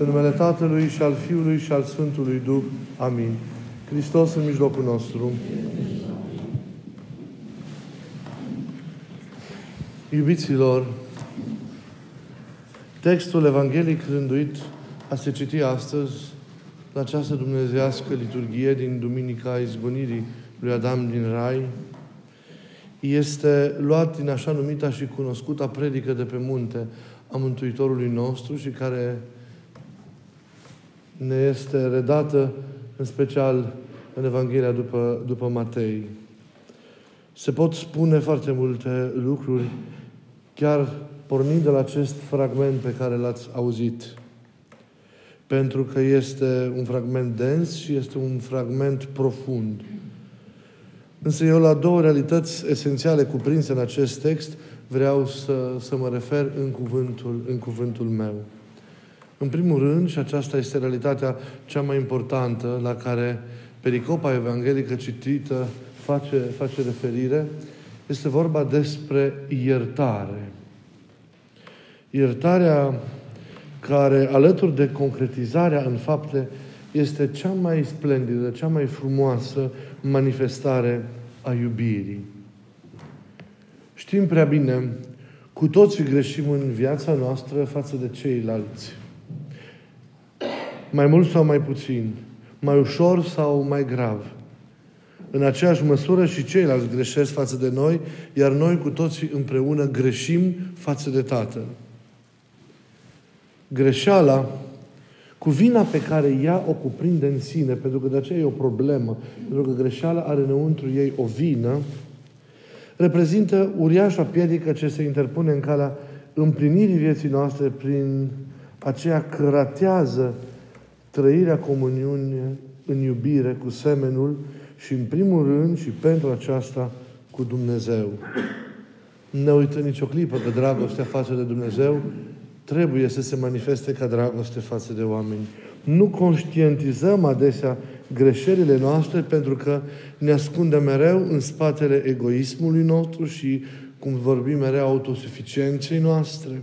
În numele Tatălui și al Fiului și al Sfântului Duh. Amin. Hristos în mijlocul nostru. Iubiților, textul evanghelic rânduit a se citi astăzi la această dumnezească liturghie din Duminica Izgonirii lui Adam din Rai, este luat din așa numita și cunoscuta predică de pe munte a Mântuitorului nostru și care ne este redată în special în Evanghelia după, după Matei. Se pot spune foarte multe lucruri, chiar pornind de la acest fragment pe care l-ați auzit. Pentru că este un fragment dens și este un fragment profund. Însă eu la două realități esențiale cuprinse în acest text vreau să, să mă refer în cuvântul, în cuvântul meu. În primul rând, și aceasta este realitatea cea mai importantă la care pericopa evanghelică citită face, face referire, este vorba despre iertare. Iertarea care, alături de concretizarea în fapte, este cea mai splendidă, cea mai frumoasă manifestare a iubirii. Știm prea bine, cu toții greșim în viața noastră față de ceilalți. Mai mult sau mai puțin, mai ușor sau mai grav. În aceeași măsură și ceilalți greșesc față de noi, iar noi cu toții împreună greșim față de Tatăl. Greșeala cu vina pe care ea o cuprinde în sine, pentru că de aceea e o problemă, pentru că greșeala are înăuntru ei o vină, reprezintă uriașa piedică ce se interpune în calea împlinirii vieții noastre prin aceea căratează trăirea comuniunii în iubire cu semenul și în primul rând și pentru aceasta cu Dumnezeu. Ne uită nicio clipă că dragostea față de Dumnezeu trebuie să se manifeste ca dragoste față de oameni. Nu conștientizăm adesea greșelile noastre pentru că ne ascundem mereu în spatele egoismului nostru și, cum vorbim mereu, autosuficienței noastre.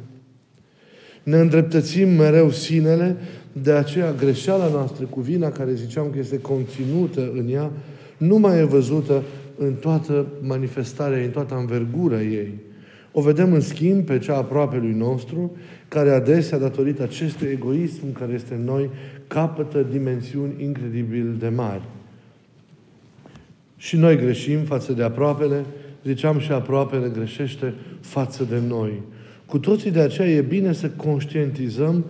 Ne îndreptățim mereu sinele, de aceea greșeala noastră cu vina care ziceam că este conținută în ea, nu mai e văzută în toată manifestarea, în toată învergura ei. O vedem în schimb pe cea aproape lui nostru, care adesea, datorită acestui egoism care este în noi, capătă dimensiuni incredibil de mari. Și noi greșim față de aproapele, ziceam și aproapele greșește față de noi. Cu toții de aceea e bine să conștientizăm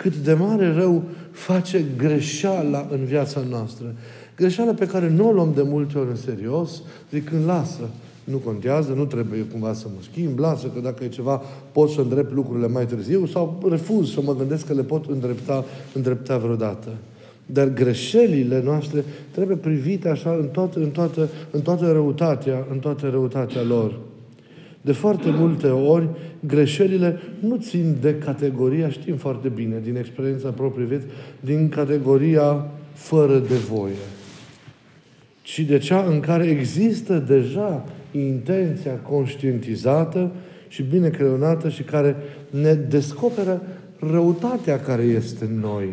cât de mare rău face greșeala în viața noastră. Greșeala pe care nu o luăm de multe ori în serios, zicând, lasă, nu contează, nu trebuie cumva să mă schimb, lasă că dacă e ceva pot să îndrept lucrurile mai târziu sau refuz să mă gândesc că le pot îndrepta, îndrepta vreodată. Dar greșelile noastre trebuie privite așa în toată, în toată, în toată răutatea, în toată răutatea lor. De foarte multe ori, greșelile nu țin de categoria, știm foarte bine, din experiența proprie vieți, din categoria fără de voie, ci de cea în care există deja intenția conștientizată și bine creionată și care ne descoperă răutatea care este în noi.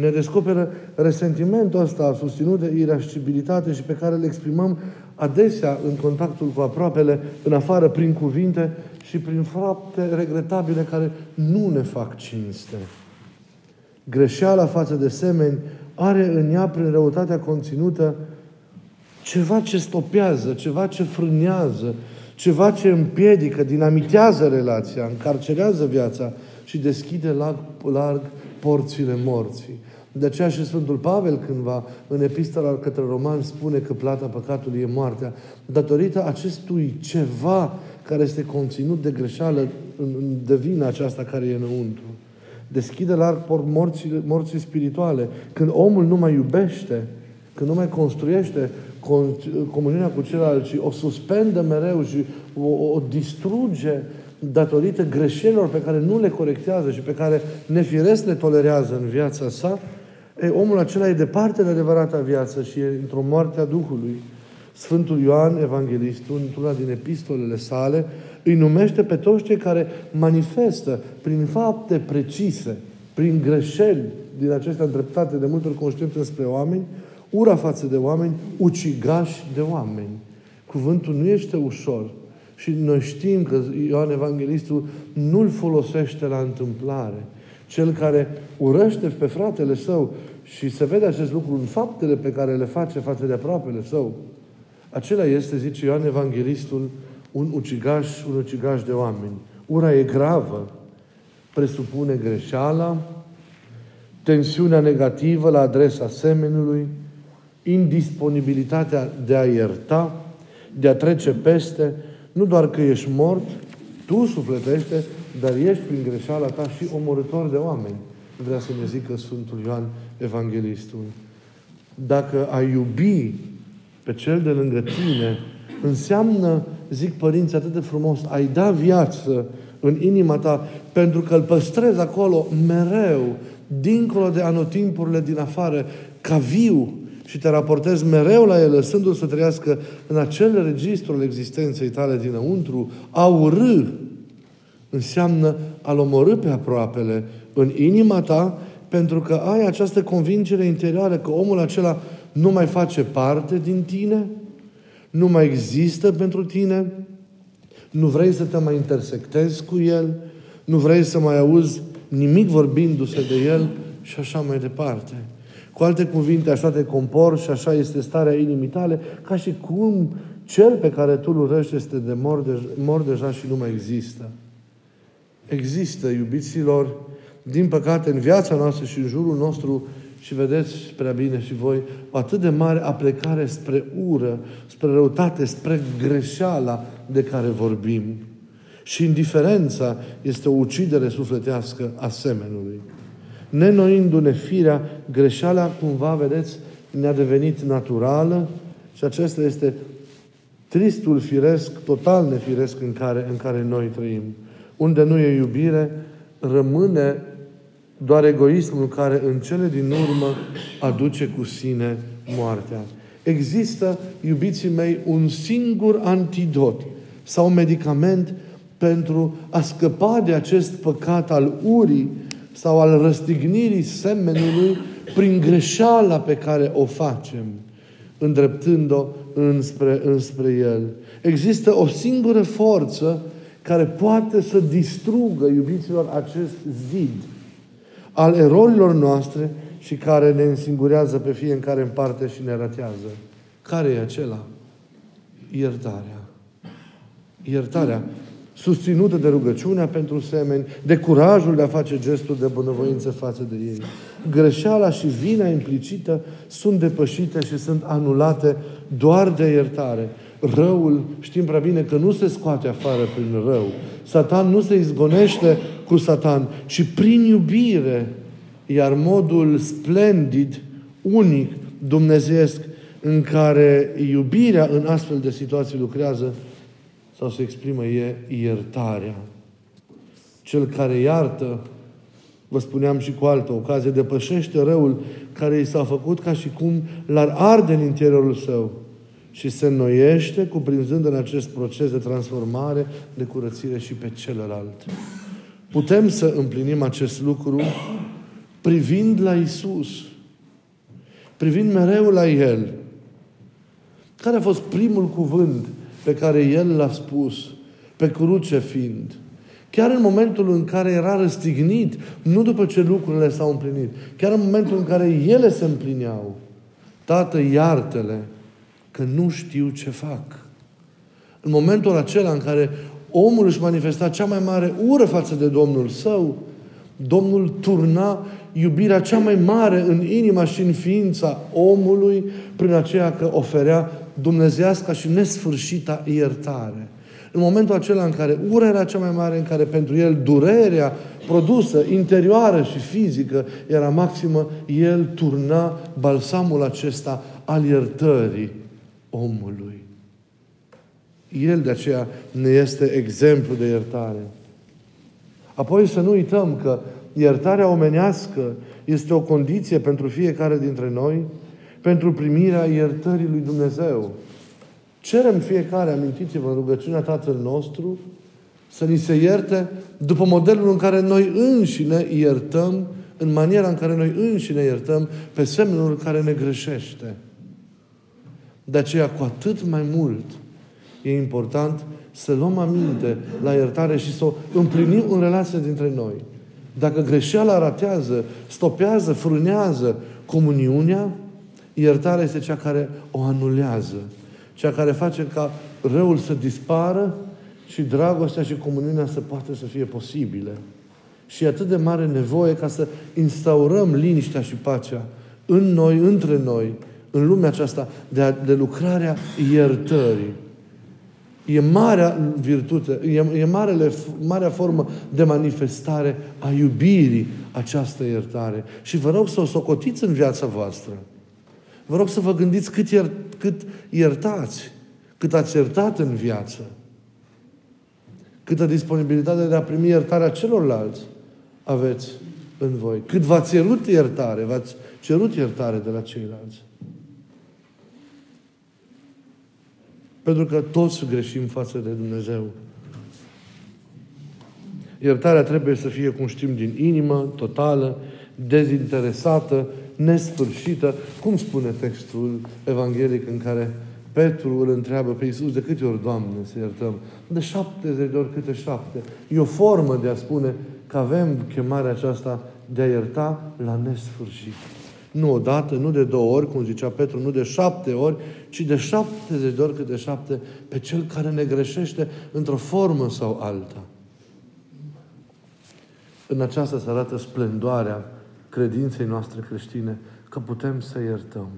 Ne descoperă resentimentul ăsta susținut de irascibilitate și pe care îl exprimăm adesea în contactul cu aproapele, în afară, prin cuvinte și prin fapte regretabile care nu ne fac cinste. Greșeala față de semeni are în ea, prin răutatea conținută, ceva ce stopează, ceva ce frânează, ceva ce împiedică, dinamitează relația, încarcerează viața și deschide larg, larg porțile morții. De aceea și Sfântul Pavel cândva în epistola către romani spune că plata păcatului e moartea, datorită acestui ceva care este conținut de greșeală de vină aceasta care e înăuntru. Deschide larg morții, morții spirituale. Când omul nu mai iubește, când nu mai construiește comuniunea cu celălalt, și o suspendă mereu și o, o distruge datorită greșelilor pe care nu le corectează și pe care nefiresc le tolerează în viața sa, e, omul acela e departe de adevărata viață și e într-o moarte a Duhului. Sfântul Ioan, evanghelistul, într-una din epistolele sale, Îi numește pe toți cei care manifestă prin fapte precise, prin greșeli din acestea îndreptate de multe ori conștiente spre oameni, ura față de oameni, ucigași de oameni. Cuvântul nu este ușor. Și noi știm că Ioan Evanghelistul nu-l folosește la întâmplare. Cel care urăște pe fratele său și se vede acest lucru în faptele pe care le face față de aproapele său, acela este, zice Ioan Evanghelistul, un ucigaș, un ucigaș de oameni. Ura e gravă, presupune greșeala, tensiunea negativă la adresa semenului, indisponibilitatea de a ierta, de a trece peste, nu doar că ești mort, tu sufletește, dar ești prin greșeala ta și omorător de oameni. Vrea să ne zică Sfântul Ioan Evanghelistul. Dacă ai iubi pe cel de lângă tine, înseamnă, zic părinți atât de frumos, ai da viață în inima ta pentru că îl păstrezi acolo mereu, dincolo de anotimpurile din afară, ca viu, și te raportezi mereu la el, lăsându-l să trăiască în acel registru al existenței tale dinăuntru, a urâ înseamnă a-l omorâ pe aproapele în inima ta, pentru că ai această convingere interioară că omul acela nu mai face parte din tine, nu mai există pentru tine, nu vrei să te mai intersectezi cu el, nu vrei să mai auzi nimic vorbindu-se de el și așa mai departe. Cu alte cuvinte, așa te compor și așa este starea inimii tale, ca și cum cel pe care tu îl urăști este de mor, de, mor deja și nu mai există. Există, iubiților, din păcate, în viața noastră și în jurul nostru, și vedeți prea bine și voi, o atât de mare aplecare spre ură, spre răutate, spre greșeala de care vorbim. Și indiferența este o ucidere sufletească a semenului nenoindu-ne firea, greșeala cumva, vedeți, ne-a devenit naturală și acesta este tristul firesc, total nefiresc în care, în care noi trăim. Unde nu e iubire, rămâne doar egoismul care în cele din urmă aduce cu sine moartea. Există, iubiții mei, un singur antidot sau un medicament pentru a scăpa de acest păcat al urii sau al răstignirii semenului prin greșeala pe care o facem, îndreptând-o înspre, înspre El. Există o singură forță care poate să distrugă, iubiților, acest zid al erorilor noastre și care ne însingurează pe fiecare în parte și ne ratează. Care e acela? Iertarea. Iertarea susținută de rugăciunea pentru semeni, de curajul de a face gestul de bunăvoință față de ei. Greșeala și vina implicită sunt depășite și sunt anulate doar de iertare. Răul, știm prea bine că nu se scoate afară prin rău. Satan nu se izgonește cu Satan, ci prin iubire. Iar modul splendid, unic, dumnezeiesc, în care iubirea în astfel de situații lucrează, sau se exprimă e iertarea. Cel care iartă, vă spuneam și cu altă ocazie, depășește răul care i s-a făcut ca și cum l-ar arde în interiorul său și se înnoiește, cuprinzând în acest proces de transformare, de curățire și pe celălalt. Putem să împlinim acest lucru privind la Isus, privind mereu la El. Care a fost primul cuvânt pe care El l-a spus, pe cruce fiind. Chiar în momentul în care era răstignit, nu după ce lucrurile s-au împlinit, chiar în momentul în care ele se împlineau, Tată, iartele că nu știu ce fac. În momentul acela în care omul își manifesta cea mai mare ură față de Domnul său, Domnul turna iubirea cea mai mare în inima și în ființa omului prin aceea că oferea dumnezească și nesfârșită iertare. În momentul acela în care ura era cea mai mare, în care pentru el durerea produsă, interioară și fizică, era maximă, el turna balsamul acesta al iertării omului. El de aceea ne este exemplu de iertare. Apoi să nu uităm că iertarea omenească este o condiție pentru fiecare dintre noi pentru primirea iertării lui Dumnezeu. Cerem fiecare, amintiți-vă în rugăciunea Tatăl nostru, să ni se ierte după modelul în care noi înșine iertăm, în maniera în care noi înșine iertăm pe semnul care ne greșește. De aceea, cu atât mai mult, e important să luăm aminte la iertare și să o împlinim în relație dintre noi. Dacă greșeala ratează, stopează, frânează comuniunea, iertarea este cea care o anulează. Cea care face ca răul să dispară și dragostea și comuniunea să poată să fie posibile. Și e atât de mare nevoie ca să instaurăm liniștea și pacea în noi, între noi, în lumea aceasta, de, a, de lucrarea iertării. E marea virtute, e, e marele, marea formă de manifestare a iubirii această iertare. Și vă rog să o socotiți în viața voastră. Vă rog să vă gândiți cât, iert, cât iertați, cât ați iertat în viață, câtă disponibilitate de a primi iertarea celorlalți aveți în voi. Cât v-ați cerut iertare, v-ați cerut iertare de la ceilalți. Pentru că toți greșim față de Dumnezeu. Iertarea trebuie să fie, cum știm, din inimă, totală, dezinteresată, nesfârșită. Cum spune textul evanghelic în care Petru îl întreabă pe Iisus de câte ori, Doamne, să iertăm? De 70 de ori câte șapte. E o formă de a spune că avem chemarea aceasta de a ierta la nesfârșit. Nu odată, nu de două ori, cum zicea Petru, nu de șapte ori, ci de șaptezeci de ori câte șapte pe cel care ne greșește într-o formă sau alta. În aceasta se arată splendoarea credinței noastre creștine, că putem să iertăm.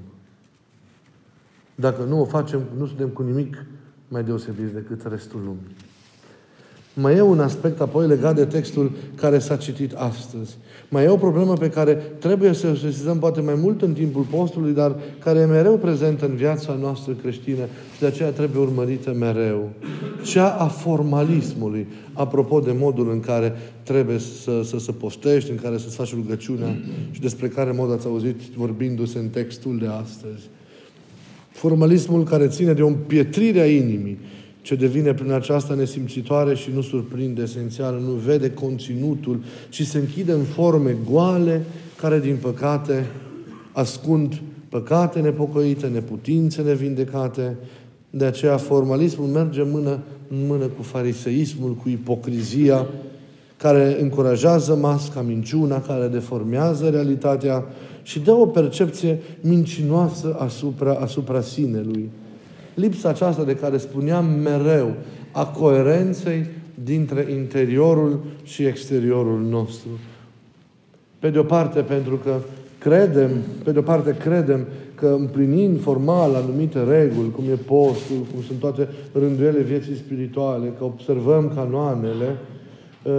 Dacă nu o facem, nu suntem cu nimic mai deosebit decât restul lumii. Mai e un aspect apoi legat de textul care s-a citit astăzi. Mai e o problemă pe care trebuie să o sesizăm poate mai mult în timpul postului, dar care e mereu prezentă în viața noastră creștină și de aceea trebuie urmărită mereu. Cea a formalismului, apropo de modul în care trebuie să, să, să postești, în care să-ți faci rugăciunea și despre care mod ați auzit vorbindu-se în textul de astăzi. Formalismul care ține de o împietrire a inimii, ce devine prin aceasta nesimțitoare și nu surprinde esențial, nu vede conținutul, ci se închide în forme goale care, din păcate, ascund păcate nepocăite, neputințe nevindecate. De aceea formalismul merge mână în mână cu fariseismul, cu ipocrizia, care încurajează masca, minciuna, care deformează realitatea și dă o percepție mincinoasă asupra, asupra sinelui lipsa aceasta de care spuneam mereu, a coerenței dintre interiorul și exteriorul nostru. Pe de o parte, pentru că credem, pe de o parte credem că împlinind formal anumite reguli, cum e postul, cum sunt toate rânduiele vieții spirituale, că observăm canoanele, ă,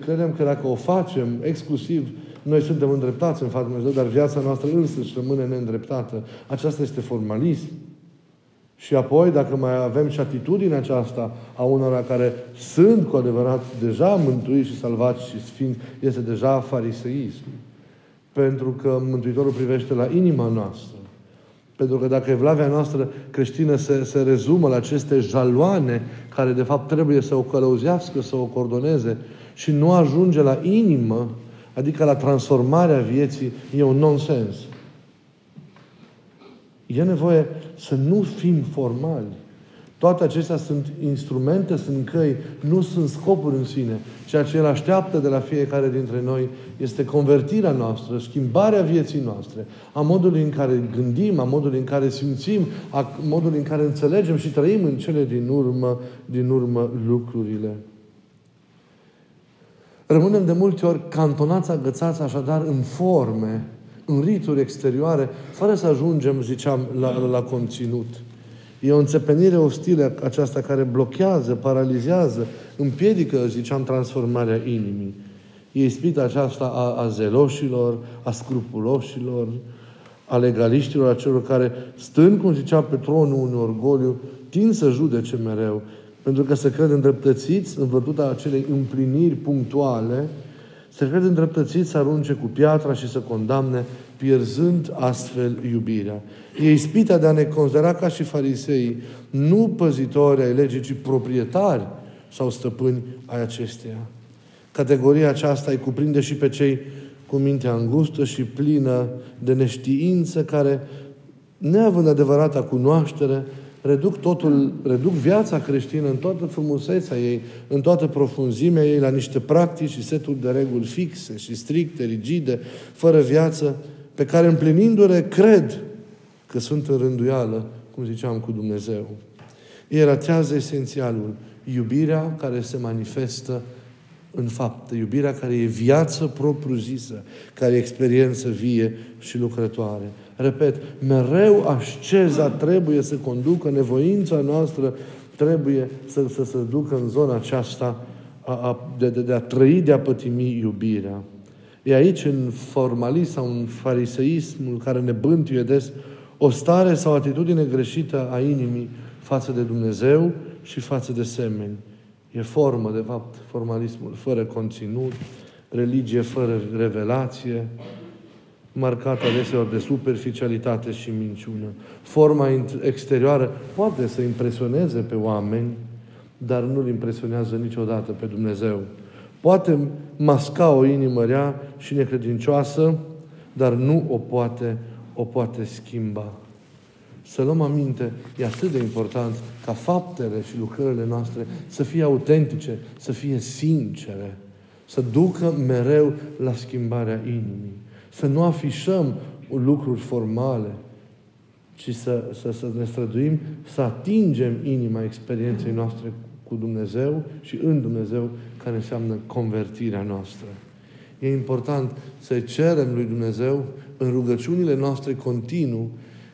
credem că dacă o facem exclusiv, noi suntem îndreptați în fața Dumnezeu, dar viața noastră însăși rămâne neîndreptată. Aceasta este formalism. Și apoi, dacă mai avem și atitudinea aceasta a unora care sunt cu adevărat deja mântuiți și salvați și sfinți, este deja fariseism. Pentru că Mântuitorul privește la inima noastră. Pentru că dacă evlavia noastră creștină se, se rezumă la aceste jaloane care de fapt trebuie să o călăuzească, să o coordoneze și nu ajunge la inimă, adică la transformarea vieții, e un nonsens. E nevoie să nu fim formali. Toate acestea sunt instrumente, sunt căi, nu sunt scopuri în sine. Ceea ce El așteaptă de la fiecare dintre noi este convertirea noastră, schimbarea vieții noastre, a modului în care gândim, a modului în care simțim, a modului în care înțelegem și trăim în cele din urmă, din urmă lucrurile. Rămânem de multe ori cantonați, agățați așadar în forme în rituri exterioare, fără să ajungem, ziceam, la, la conținut. E o înțepenire ostilă aceasta care blochează, paralizează, împiedică, ziceam, transformarea inimii. E ispita aceasta a, a zeloșilor, a scrupuloșilor, a legaliștilor, a celor care, stând, cum zicea pe tronul unui orgoliu, tind să judece mereu, pentru că se cred îndreptățiți în vătuta acelei împliniri punctuale se crede îndreptățit să arunce cu piatra și să condamne, pierzând astfel iubirea. E ispita de a ne considera ca și farisei, nu păzitori ai legii, ci proprietari sau stăpâni ai acesteia. Categoria aceasta îi cuprinde și pe cei cu mintea îngustă și plină de neștiință, care, neavând adevărata cunoaștere, reduc totul, reduc viața creștină în toată frumusețea ei, în toată profunzimea ei, la niște practici și seturi de reguli fixe și stricte, rigide, fără viață, pe care împlinindu-le cred că sunt în rânduială, cum ziceam, cu Dumnezeu. Ei ratează esențialul, iubirea care se manifestă în faptă, iubirea care e viață propriu-zisă, care e experiență vie și lucrătoare. Repet, mereu asceza trebuie să conducă, nevoința noastră trebuie să, să se ducă în zona aceasta a, a, de, de, de a trăi, de a pătimi iubirea. E aici, în formalism sau în fariseismul care ne bântuie des, o stare sau atitudine greșită a inimii față de Dumnezeu și față de semeni. E formă, de fapt, formalismul fără conținut, religie fără revelație, marcată adeseori de superficialitate și minciună. Forma exterioară poate să impresioneze pe oameni, dar nu-L impresionează niciodată pe Dumnezeu. Poate masca o inimă rea și necredincioasă, dar nu o poate, o poate schimba. Să luăm aminte, e atât de important ca faptele și lucrările noastre să fie autentice, să fie sincere, să ducă mereu la schimbarea inimii. Să nu afișăm lucruri formale, ci să, să, să ne străduim să atingem inima experienței noastre cu Dumnezeu și în Dumnezeu, care înseamnă convertirea noastră. E important să cerem lui Dumnezeu în rugăciunile noastre continuu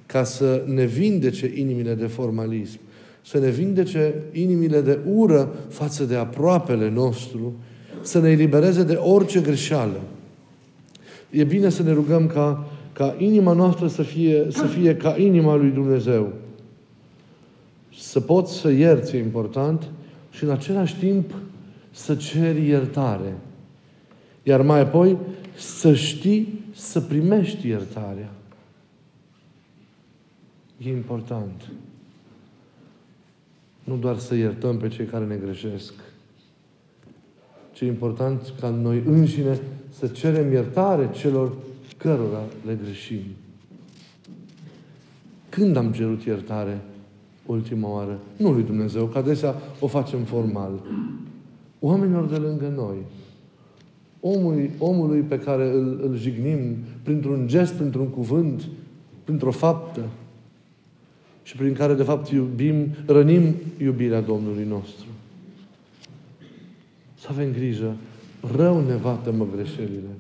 ca să ne vindece inimile de formalism, să ne vindece inimile de ură față de aproapele nostru, să ne elibereze de orice greșeală. E bine să ne rugăm ca, ca inima noastră să fie, să fie ca inima lui Dumnezeu. Să poți să ierți, e important, și în același timp să ceri iertare. Iar mai apoi să știi să primești iertarea. E important. Nu doar să iertăm pe cei care ne greșesc, ci e important ca noi înșine să cerem iertare celor cărora le greșim. Când am cerut iertare ultima oară? Nu lui Dumnezeu, că adesea o facem formal. Oamenilor de lângă noi. Omului, omului pe care îl, îl jignim printr-un gest, printr-un cuvânt, printr-o faptă și prin care, de fapt, iubim, rănim iubirea Domnului nostru. Să avem grijă. Rău ne mă greșelile.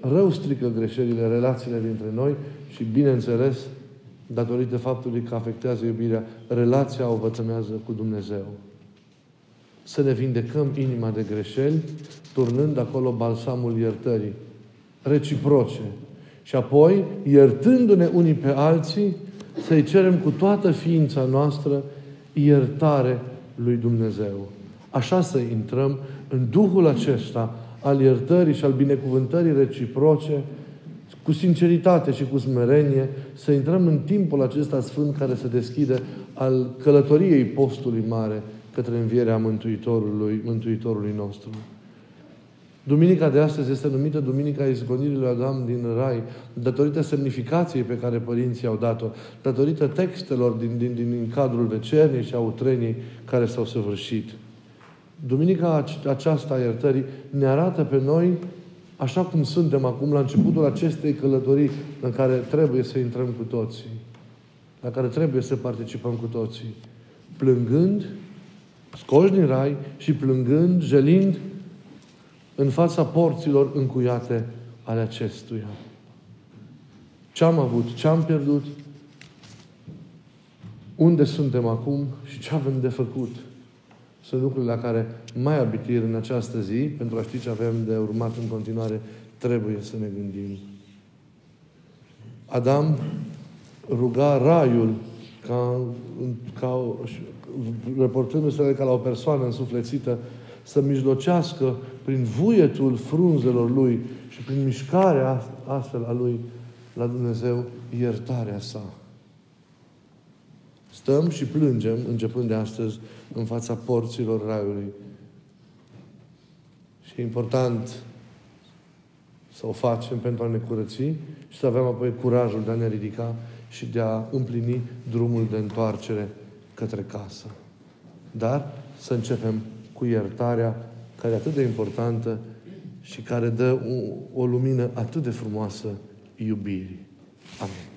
Rău strică greșelile, relațiile dintre noi și, bineînțeles, datorită faptului că afectează iubirea, relația o vățămează cu Dumnezeu. Să ne vindecăm inima de greșeli, turnând acolo balsamul iertării, reciproce. Și apoi, iertându-ne unii pe alții, să-i cerem cu toată ființa noastră iertare lui Dumnezeu. Așa să intrăm în Duhul acesta al iertării și al binecuvântării reciproce, cu sinceritate și cu smerenie, să intrăm în timpul acesta sfânt care se deschide al călătoriei postului mare către învierea Mântuitorului, Mântuitorului nostru. Duminica de astăzi este numită Duminica Izgonirii lui Adam din Rai, datorită semnificației pe care părinții au dat-o, datorită textelor din, din, din, din cadrul vecerniei și a utreniei care s-au săvârșit. Duminica aceasta a iertării ne arată pe noi așa cum suntem acum, la începutul acestei călătorii în care trebuie să intrăm cu toții, la care trebuie să participăm cu toții, plângând, scoși din rai și plângând, jelind în fața porților încuiate ale acestuia. Ce am avut, ce am pierdut, unde suntem acum și ce avem de făcut. Sunt lucruri la care mai abitir în această zi, pentru a ști ce avem de urmat în continuare, trebuie să ne gândim. Adam ruga raiul ca, ca reportându-se ca la o persoană însuflețită să mijlocească prin vuietul frunzelor lui și prin mișcarea astfel a lui la Dumnezeu iertarea sa. Stăm și plângem, începând de astăzi, în fața porților Raiului. Și e important să o facem pentru a ne curăți și să avem apoi curajul de a ne ridica și de a împlini drumul de întoarcere către casă. Dar să începem cu iertarea care e atât de importantă și care dă o, o lumină atât de frumoasă iubirii. Amin.